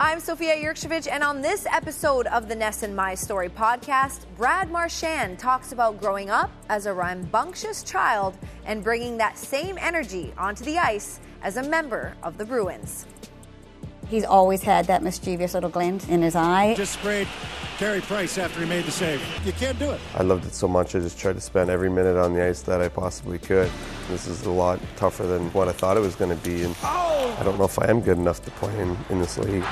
I'm Sophia Jurksztowicz, and on this episode of the NESN My Story podcast, Brad Marchand talks about growing up as a rambunctious child and bringing that same energy onto the ice as a member of the Bruins. He's always had that mischievous little glint in his eye. Just sprayed Carey Price after he made the save. You can't do it. I loved it so much, I just tried to spend every minute on the ice that I possibly could. This is a lot tougher than what I thought it was going to be, and! I don't know if I am good enough to play in, in this league.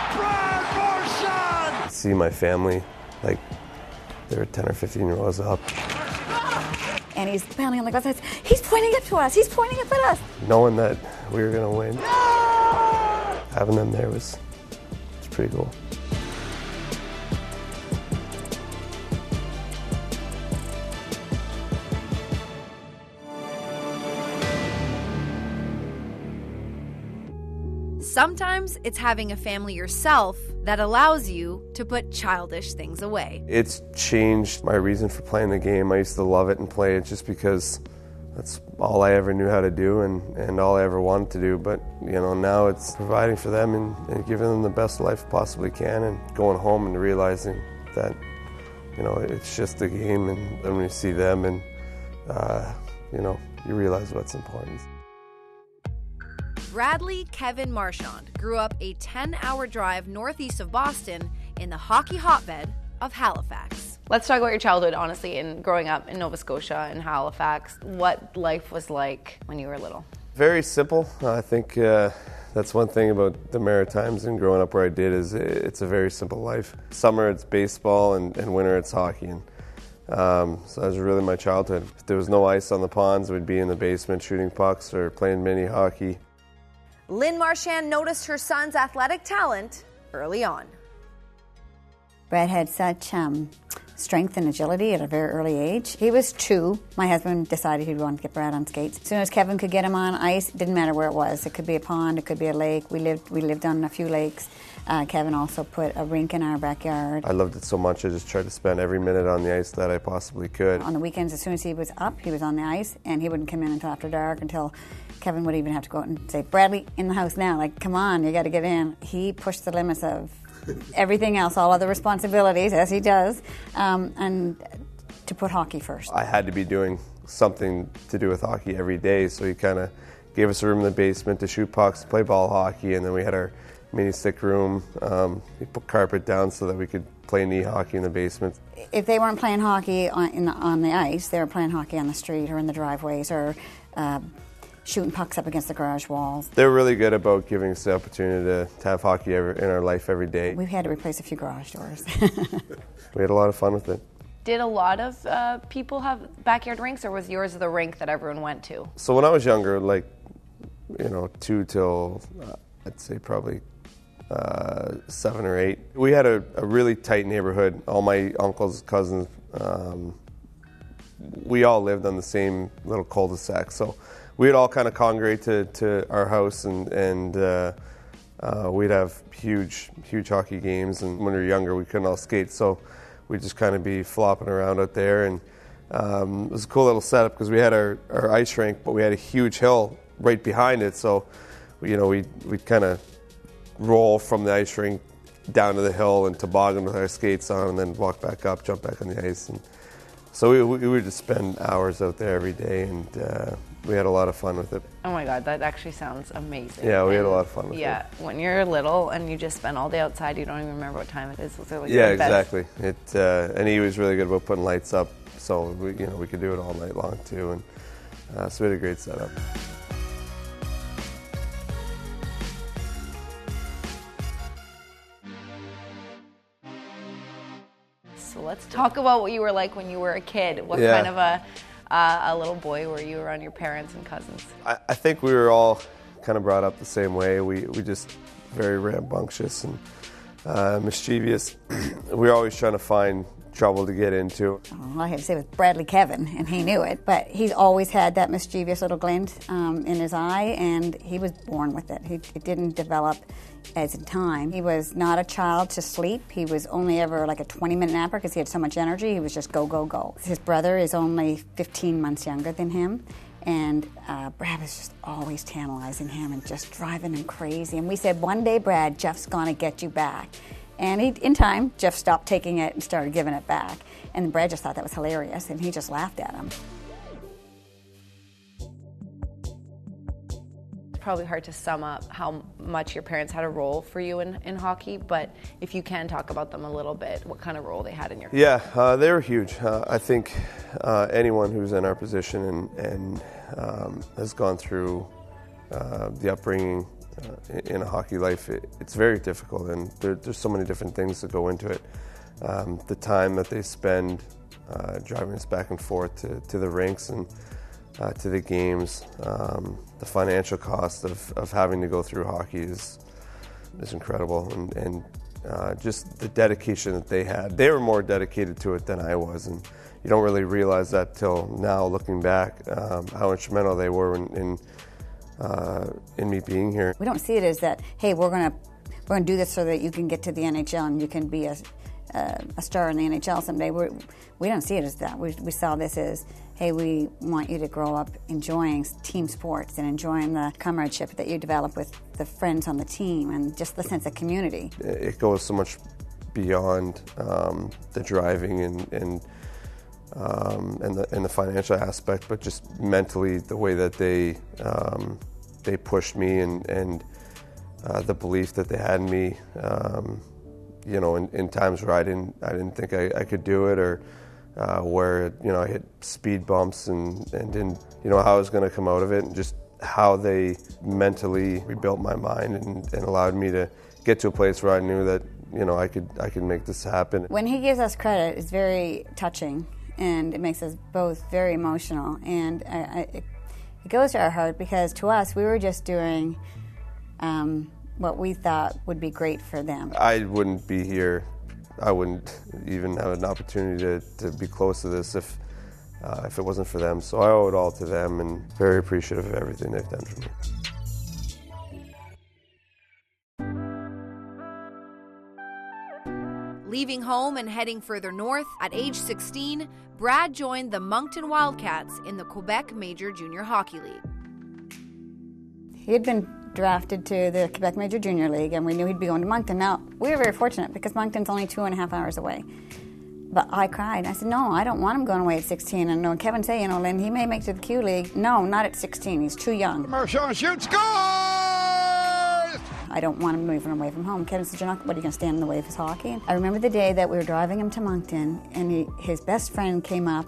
See my family, like, they're 10 or 15 rows up. And he's pounding on the glass. He's pointing up to us. He's pointing up at us. Knowing that we were going to win, having them there was, was pretty cool. Sometimes it's having a family yourself that allows you to put childish things away. It's changed my reason for playing the game. I used to love it and play it just because that's all I ever knew how to do and, and all I ever wanted to do. But, you know, now it's providing for them and, and giving them the best life possibly can and going home and realizing that, you know, it's just a game and then when you see them and, uh, you know, you realize what's important. Bradley Kevin Marchand grew up a 10 hour drive northeast of Boston in the hockey hotbed of Halifax. Let's talk about your childhood, honestly, and growing up in Nova Scotia and Halifax. What life was like when you were little? Very simple. I think uh, that's one thing about the Maritimes and growing up where I did is it's a very simple life. Summer it's baseball and, and winter it's hockey. And, um, so that was really my childhood. If there was no ice on the ponds, we'd be in the basement shooting pucks or playing mini hockey. Lynn Marchand noticed her son's athletic talent early on. Brad had such um, strength and agility at a very early age. He was two. My husband decided he'd want to get Brad on skates. As soon as Kevin could get him on ice, it didn't matter where it was. It could be a pond, it could be a lake. We lived we lived on a few lakes. Uh, Kevin also put a rink in our backyard. I loved it so much, I just tried to spend every minute on the ice that I possibly could. On the weekends, as soon as he was up, he was on the ice, and he wouldn't come in until after dark until Kevin would even have to go out and say, Bradley, in the house now. Like, come on, you got to get in. He pushed the limits of everything else, all other responsibilities, as he does, um, and to put hockey first. I had to be doing something to do with hockey every day, so he kind of gave us a room in the basement to shoot pucks, play ball hockey, and then we had our mini stick room. Um, we put carpet down so that we could play knee hockey in the basement. If they weren't playing hockey on, in the, on the ice, they were playing hockey on the street or in the driveways or uh, shooting pucks up against the garage walls. They're really good about giving us the opportunity to, to have hockey every, in our life every day. We've had to replace a few garage doors. We had a lot of fun with it. Did a lot of uh, people have backyard rinks, or was yours the rink that everyone went to? So when I was younger, like, you know, two till, uh, I'd say probably uh, seven or eight, we had a, a, really tight neighborhood. All my uncles, cousins, um, we all lived on the same little cul-de-sac. So we'd all kind of congregate to, to our house and, and uh, uh, we'd have huge, huge hockey games. And when we were younger, we couldn't all skate. So we'd just kind of be flopping around out there. And um, it was a cool little setup because we had our, our ice rink, but we had a huge hill right behind it. So, you know, we'd, we'd kind of roll from the ice rink down to the hill and toboggan with our skates on and then walk back up, jump back on the ice. And so we, we would just spend hours out there every day and uh, we had a lot of fun with it. Oh my God, that actually sounds amazing. Yeah, we had a lot of fun with yeah, it. when you're little and you just spend all day outside, you don't even remember what time it is. Like Yeah, exactly. It uh, and he was really good about putting lights up, so we, you know we could do it all night long too, and uh, so we had a great setup. So let's talk about what you were like when you were a kid. What Yeah. kind of a uh, a little boy where you around your parents and cousins? I, I think we were all kind of brought up the same way. We we just very rambunctious and uh, mischievous. we were always trying to find trouble to get into. Well, I have to say with Bradley Kevin, and he knew it, but he's always had that mischievous little glint um, in his eye, and he was born with it. He, it didn't develop as in time. He was not a child to sleep. He was only ever like a 20 minute napper because he had so much energy. He was just go, go, go. His brother is only 15 months younger than him. And uh, Brad was just always tantalizing him and just driving him crazy. And we said, one day, Brad, Jeff's to get you back. And he, in time, Jeff stopped taking it and started giving it back. And Brad just thought that was hilarious, and he just laughed at him. It's probably hard to sum up how much your parents had a role for you in, in hockey, but if you can talk about them a little bit, what kind of role they had in your Yeah, uh, they were huge. Uh, I think uh, anyone who's in our position and, and um, has gone through uh, the upbringing uh, in a hockey life, it, it's very difficult, and there, there's so many different things that go into it. Um, the time that they spend uh, driving us back and forth to, to the rinks and uh, to the games. Um, the financial cost of, of having to go through hockey is is incredible, and, and uh, just the dedication that they had. They were more dedicated to it than I was, and you don't really realize that till now, looking back, um, how instrumental they were in in, uh, in me being here. We don't see it as that. Hey, we're gonna we're gonna do this so that you can get to the NHL and you can be a uh, a star in the NHL someday. We're, we don't see it as that. We, we saw this as, hey, we want you to grow up enjoying team sports and enjoying the comradeship that you develop with the friends on the team and just the sense of community. It goes so much beyond um, the driving and, and um, and the and the financial aspect, but just mentally the way that they um, they pushed me and and uh, the belief that they had in me. Um, you know, in, in, times where I didn't, I didn't think I, I could do it, or uh, where you know I hit speed bumps and, and didn't, you know, how I was going to come out of it, and just how they mentally rebuilt my mind and, and allowed me to get to a place where I knew that you know I could I could make this happen. When he gives us credit, it's very touching, and it makes us both very emotional, and I, I, it, goes to our heart because to us we were just doing. Um, what we thought would be great for them. I wouldn't be here. I wouldn't even have an opportunity to, to be close to this if uh, if it wasn't for them. So I owe it all to them, and very appreciative of everything they've done for me. Leaving home and heading further north, at age 16, Brad joined the Moncton Wildcats in the Quebec Major Junior Hockey League. He had been drafted to the Quebec Major Junior League, and we knew he'd be going to Moncton. Now, we were very fortunate because Moncton's only two and a half hours away. But I cried. I said, no, I don't want him going away at 16. And no, Kevin say, you know, Lynn, he may make it to the Q League. No, not at 16. He's too young. Marchand shoots, scores! I don't want him moving away from home. Kevin said, you're not, what, are you going to stand in the way of his hockey? I remember the day that we were driving him to Moncton, and he, his best friend came up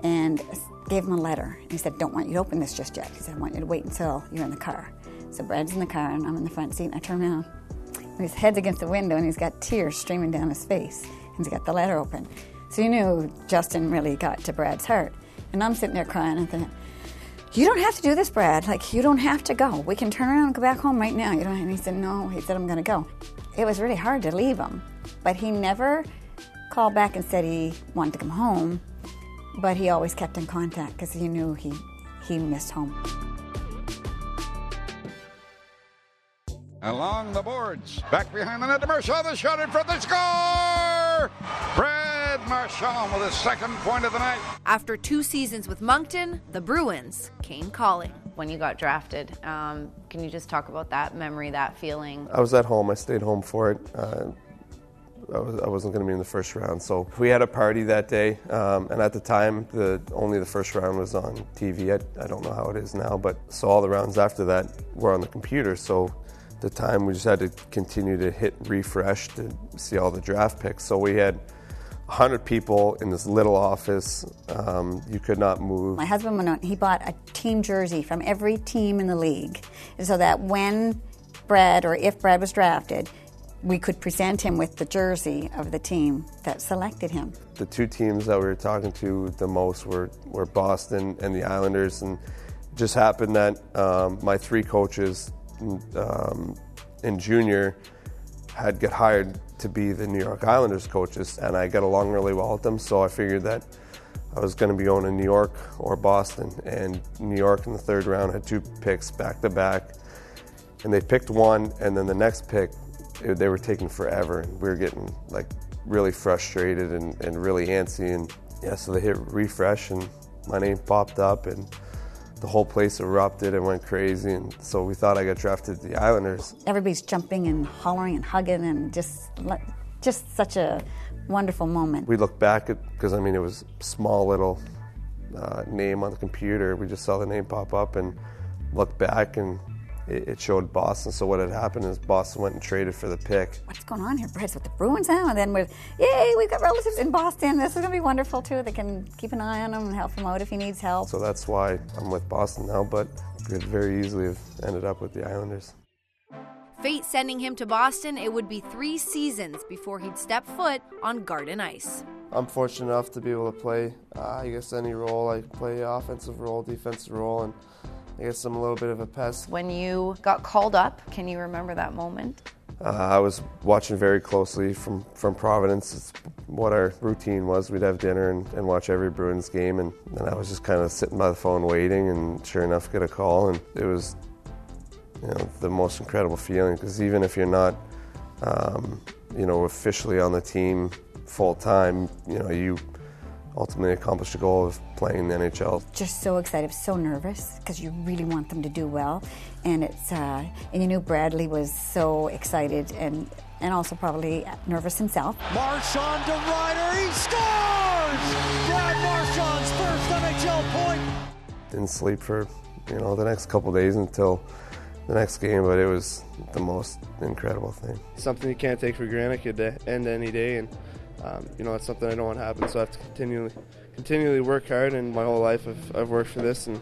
and gave him a letter. He said, don't want you to open this just yet. He said, I want you to wait until you're in the car. So Brad's in the car and I'm in the front seat and I turn around. And his head's against the window and he's got tears streaming down his face. And he's got the letter open. So you knew Justin really got to Brad's heart. And I'm sitting there crying and thinking, you don't have to do this, Brad. Like, you don't have to go. We can turn around and go back home right now. You know? And he said, no. He said, I'm going to go. It was really hard to leave him. But he never called back and said he wanted to come home. But he always kept in contact because he knew he, he missed home. Along the boards, back behind the net, Marchand, the shot in front, the score! Brad Marchand with his second point of the night. After two seasons with Moncton, the Bruins came calling. When you got drafted, um, can you just talk about that memory, that feeling? I was at home. I stayed home for it. Uh, I, was, I wasn't going to be in the first round. So we had a party that day, um, and at the time, the only the first round was on TV. I, I, don't know how it is now, but so all the rounds after that were on the computer. So the time we just had to continue to hit refresh to see all the draft picks. So we had 100 people in this little office. Um, you could not move. My husband went on, he bought a team jersey from every team in the league so that when Brad or if Brad was drafted, we could present him with the jersey of the team that selected him. The two teams that we were talking to the most were, were Boston and the Islanders, and it just happened that um, my three coaches um, in junior had got hired to be the New York Islanders coaches, and I got along really well with them. So I figured that I was going to be owning New York or Boston, and New York in the third round had two picks back to back, and they picked one, and then the next pick it, they were taking forever, and we were getting like really frustrated and, and really antsy, and yeah, so they hit refresh, and my name popped up, and the whole place erupted and went crazy, and so we thought I got drafted to the Islanders. Everybody's jumping and hollering and hugging and just just such a wonderful moment. We looked back at because I mean it was small little uh, name on the computer. We just saw the name pop up and looked back and it, it showed Boston. So what had happened is Boston went and traded for the pick. What's going on here, Bryce, with the Bruins now? And then with, yay, we've got relatives in Boston. This is going to be wonderful too. They can keep an eye on him and help him out if he needs help. So that's why I'm with Boston now. But could very easily have ended up with the Islanders. Fate sending him to Boston, it would be three seasons before he'd step foot on Garden Ice. I'm fortunate enough to be able to play, uh, I guess, any role. I play offensive role, defensive role, and I guess I'm a little bit of a pest. When you got called up, can you remember that moment? Uh, I was watching very closely from, from Providence. It's what our routine was. We'd have dinner and, and watch every Bruins game, and then I was just kind of sitting by the phone waiting, and sure enough, get a call, and it was you know, the most incredible feeling because even if you're not, um, you know, officially on the team full time, you know, you ultimately accomplish the goal of playing in the NHL. Just so excited, so nervous because you really want them to do well, and it's uh, and you knew Bradley was so excited and and also probably nervous himself. Marchand to Ryder, he scores! Brad Marchand's first NHL point. Didn't sleep for you know the next couple days until the next game, but it was the most incredible thing. Something you can't take for granted could end any day, and um, you know it's something I don't want to happen. So I have to continually, continually work hard. And my whole life I've, I've worked for this, and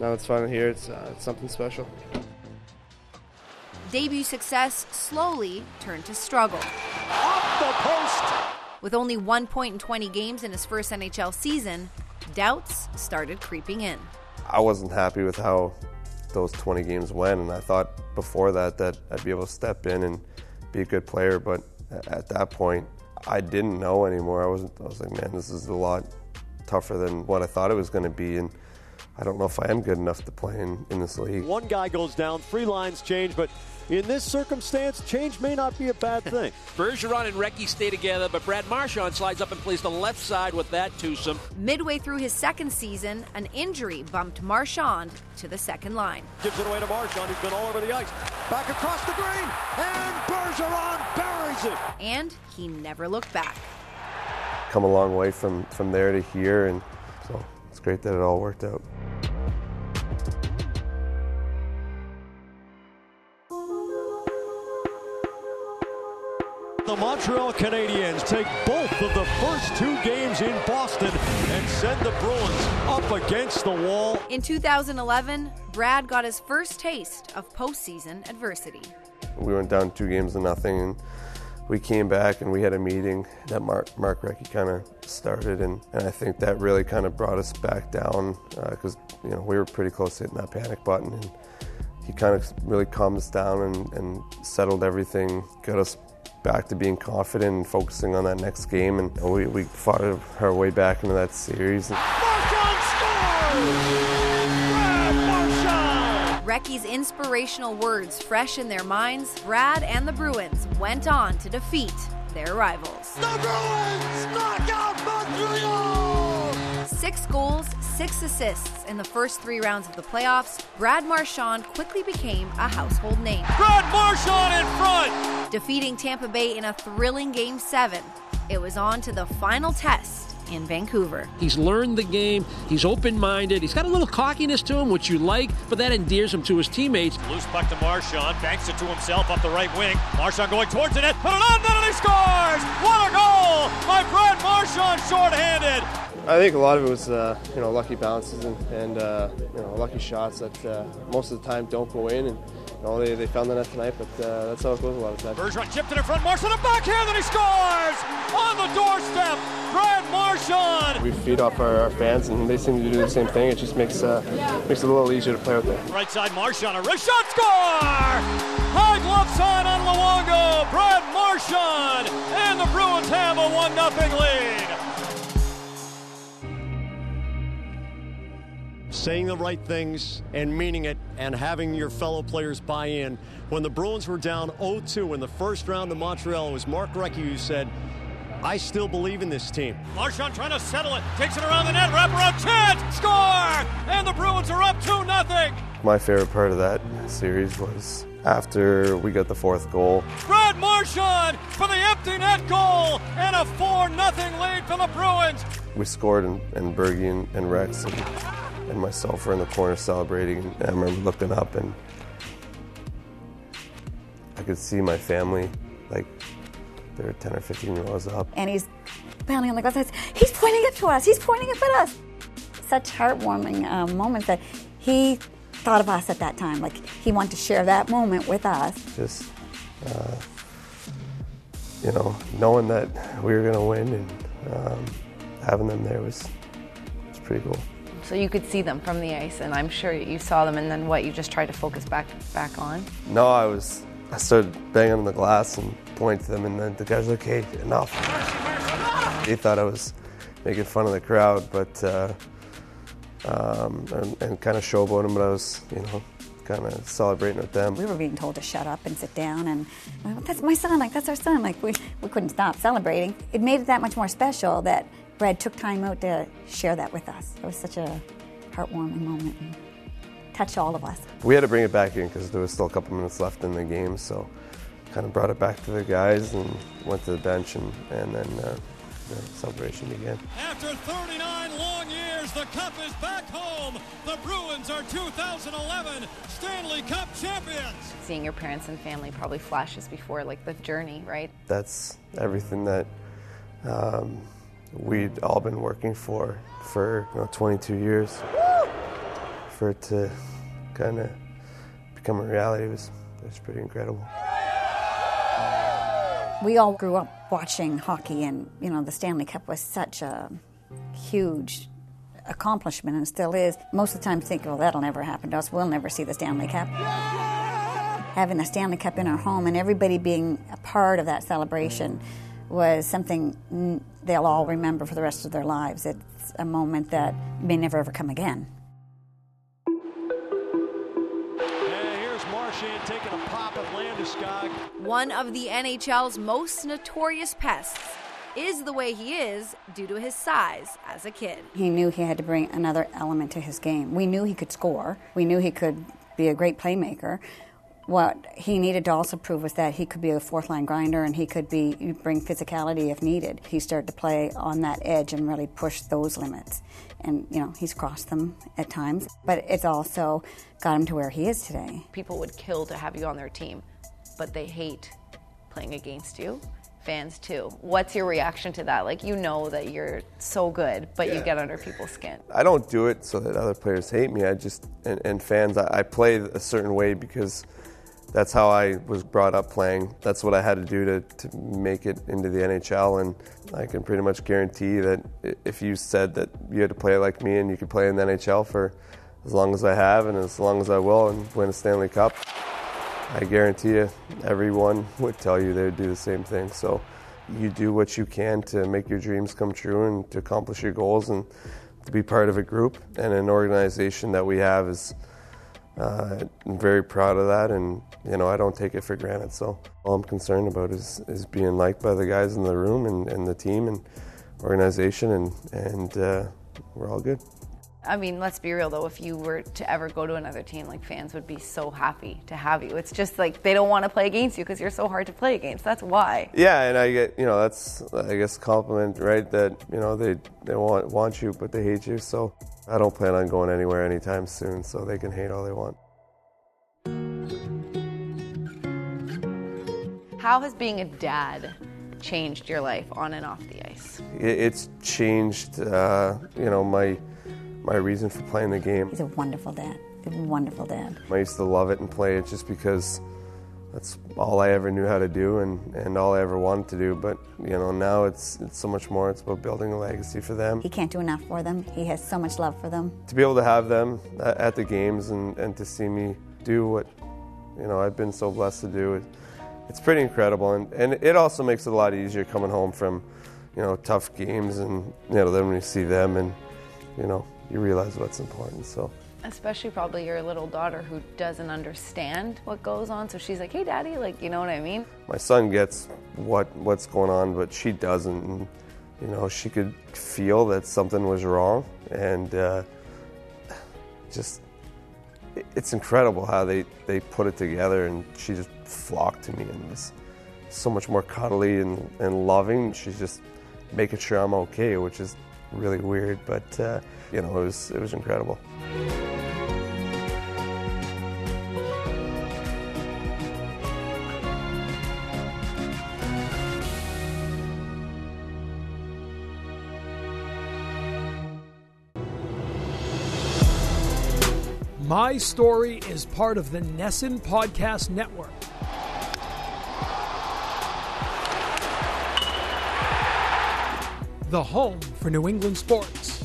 now it's finally here. It's, uh, it's something special. Debut success slowly turned to struggle. Off the post. With only one point in 20 games in his first NHL season, doubts started creeping in. I wasn't happy with how those 20 games went. And I thought before that that I'd be able to step in and be a good player. But at that point, I didn't know anymore. I wasn't. I was like, man, this is a lot tougher than what I thought it was going to be. And I don't know if I am good enough to play in, in this league. One guy goes down, three lines change, but in this circumstance, change may not be a bad thing. Bergeron and Recchi stay together, but Brad Marchand slides up and plays the left side with that twosome. Midway through his second season, an injury bumped Marchand to the second line. Gives it away to Marchand, who's been all over the ice. Back across the green, and Bergeron buries it. And he never looked back. Come a long way from, from there to here, and so it's great that it all worked out. The Montreal Canadiens take both of the first two games in Boston and send the Bruins up against the wall. In 2011, Brad got his first taste of postseason adversity. We went down two games to nothing, and we came back and we had a meeting that Mark, Mark Recchi kind of started, and, and I think that really kind of brought us back down because uh, you know we were pretty close to hitting that panic button, and he kind of really calmed us down and, and settled everything, got us back to being confident and focusing on that next game. And we, we fought our way back into that series. Marchand scores! Brad Marchand! Recchi's inspirational words fresh in their minds, Brad and the Bruins went on to defeat their rivals. The Bruins knock out Montreal! Six goals, six assists in the first three rounds of the playoffs, Brad Marchand quickly became a household name. Brad Marchand in front! Defeating Tampa Bay in a thrilling Game 7, it was on to the final test in Vancouver. He's learned the game. He's open minded. He's got a little cockiness to him, which you like, but that endears him to his teammates. Loose puck to Marchand. Banks it to himself up the right wing. Marchand going towards the net. Put it on net and he scores! What a goal by Brad Marchand shorthanded. I think a lot of it was, uh, you know, lucky bounces and, and uh, you know, lucky shots that uh, most of the time don't go in. And you know, they, they found the net tonight, but uh, that's how it goes a lot of times. Bergeron chipped it in front. Marchand a backhand, and he scores on the doorstep. Brad Marchand. We feed off our, our, fans, and they seem to do the same thing. It just makes uh, makes it a little easier to play with there. Right side, Marchand, a wrist shot, score! High glove side on Luongo. Brad Marchand, and the Bruins have a one 0 lead. Saying the right things and meaning it and having your fellow players buy in. When the Bruins were down 0-2 in the first round of Montreal, it was Mark Recchi who said, I still believe in this team. Marchand trying to settle it, takes it around the net, wrap around chance, score! And the Bruins are up 2 0. My favorite part of that series was after we got the fourth goal. Brad Marchand for the empty net goal and a 4 0 lead for the Bruins. We scored, and, and Bergie and, and Rex and, myself were in the corner celebrating. And I remember looking up, and I could see my family, like they were 10 or 15 rows up. And he's pounding on the glass. He's pointing it to us. He's pointing it at us. Such heartwarming um, moments that he thought of us at that time. Like he wanted to share that moment with us. Just, uh, you know, knowing that we were going to win and um, having them there was, was pretty cool. So you could see them from the ice, and I'm sure you saw them. And then what? You just tried to focus back back on. No, I was. I started banging on the glass and pointing to them, and then the guys were like, "Hey, enough!" They thought I was making fun of the crowd, but uh, um, and, and kind of showboating them, but I was, you know, kind of celebrating with them. We were being told to shut up and sit down, and well, that's my son. Like that's our son. Like we we couldn't stop celebrating. It made it that much more special that Brad took time out to share that with us. It was such a heartwarming moment. And touched all of us. We had to bring it back in because there was still a couple minutes left in the game, so kind of brought it back to the guys and went to the bench, and, and then uh, the celebration began. After 39 long years, the Cup is back home. The Bruins are 2011 Stanley Cup champions. Seeing your parents and family probably flashes before like the journey, right? That's everything that um, we'd all been working for for you know, 22 years. For it to kind of become a reality was, was pretty incredible. We all grew up watching hockey, and you know the Stanley Cup was such a huge accomplishment, and still is. Most of the time, think, "Well, that'll never happen to us. We'll never see the Stanley Cup." Having a Stanley Cup in our home and everybody being a part of that celebration was something they'll all remember for the rest of their lives. It's a moment that may never ever come again. And here's Marchand taking a pop at Landeskog. One of the NHL's most notorious pests is the way he is due to his size as a kid. He knew he had to bring another element to his game. We knew he could score. We knew he could be a great playmaker. What he needed to also prove was that he could be a fourth line grinder and he could be bring physicality if needed. He started to play on that edge and really push those limits. And you know, he's crossed them at times, but it's also got him to where he is today. People would kill to have you on their team, but they hate playing against you. Fans too. What's your reaction to that? Like you know that you're so good, but you get under people's skin. I don't do it so that other players hate me. I just and, and fans. I, I play a certain way because that's how I was brought up playing. That's what I had to do to, to make it into the NHL. And I can pretty much guarantee that if you said that you had to play like me and you could play in the NHL for as long as I have and as long as I will and win a Stanley Cup, I guarantee you everyone would tell you they would do the same thing. So you do what you can to make your dreams come true and to accomplish your goals and to be part of a group and an organization that we have is uh, I'm very proud of that, and you know I don't take it for granted. So all I'm concerned about is is being liked by the guys in the room and, and the team and organization, and and uh, we're all good. I mean, let's be real though. If you were to ever go to another team, like fans would be so happy to have you. It's just like they don't want to play against you because you're so hard to play against. That's why. Yeah, and I get you know that's I guess compliment, right? That you know they they want want you, but they hate you. So I don't plan on going anywhere anytime soon. So they can hate all they want. How has being a dad changed your life on and off the ice? It's changed, uh, you know, my my reason for playing the game. He's a wonderful dad. A wonderful dad. I used to love it and play it just because that's all I ever knew how to do and, and all I ever wanted to do. But you know, now it's it's so much more. It's about building a legacy for them. He can't do enough for them. He has so much love for them. To be able to have them at, the games and, and to see me do what you know I've been so blessed to do, it, it's pretty incredible. And, and it also makes it a lot easier coming home from you know tough games and you know then when you see them and you know you realize what's important. So especially probably your little daughter who doesn't understand what goes on. So she's like, "Hey, daddy," like you know what I mean? My son gets what what's going on, but she doesn't. And, you know, she could feel that something was wrong, and uh, just it's incredible how they they put it together. And she just flocked to me and was so much more cuddly and, and loving. She's just making sure I'm okay, which is really weird, but uh, you know, it was it was incredible. My Story is part of the NESN Podcast Network. The home for New England sports.